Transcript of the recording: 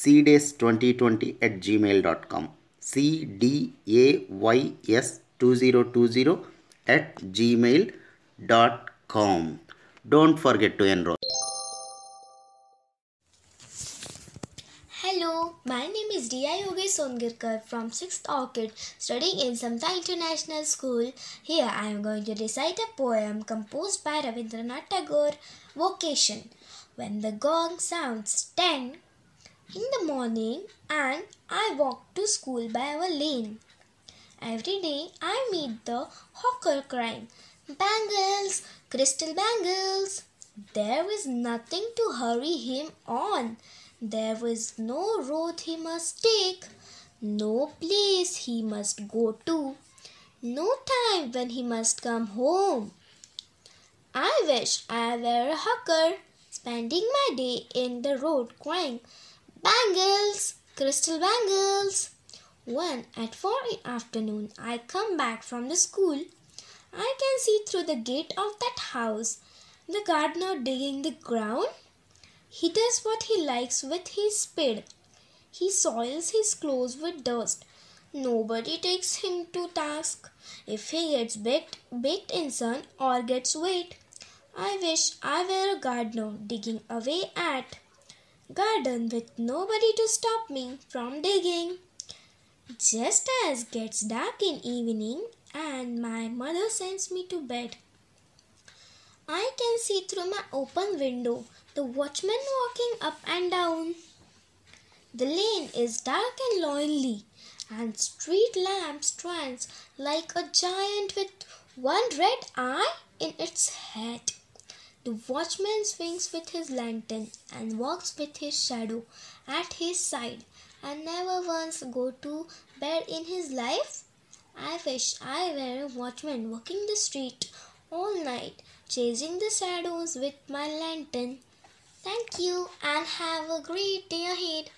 cdays2020 at gmail.com cdays2020 at gmail.com don't forget to enroll Hello, my name is Riya Yogesh Songirkar from 6th Orchid, studying in Samata International School. Here I am going to recite a poem composed by Rabindranath Tagore, Vocation. When the gong sounds 10 in the morning and I walk to school by our lane. Every day I meet the hawker crying, Bangles, crystal bangles. There is nothing to hurry him on. There was no road he must take, no place he must go to, no time when he must come home. I wish I were a hawker, spending my day in the road crying, Bangles, crystal bangles. When at four in afternoon I come back from the school, I can see through the gate of that house the gardener digging the ground. He does what he likes with his spade. He soils his clothes with dust. Nobody takes him to task if he gets baked, baked in sun or gets wet. I wish I were a gardener digging away at garden with nobody to stop me from digging. Just as gets dark in evening and my mother sends me to bed, I can see through my open window the watchman walking up and down. The lane is dark and lonely, and street lamp stands like a giant with one red eye in its head. The watchman swings with his lantern and walks with his shadow at his side and never once go to bed in his life. I wish I were a watchman walking the street all night, chasing the shadows with my lantern. Thank you and have a great day ahead.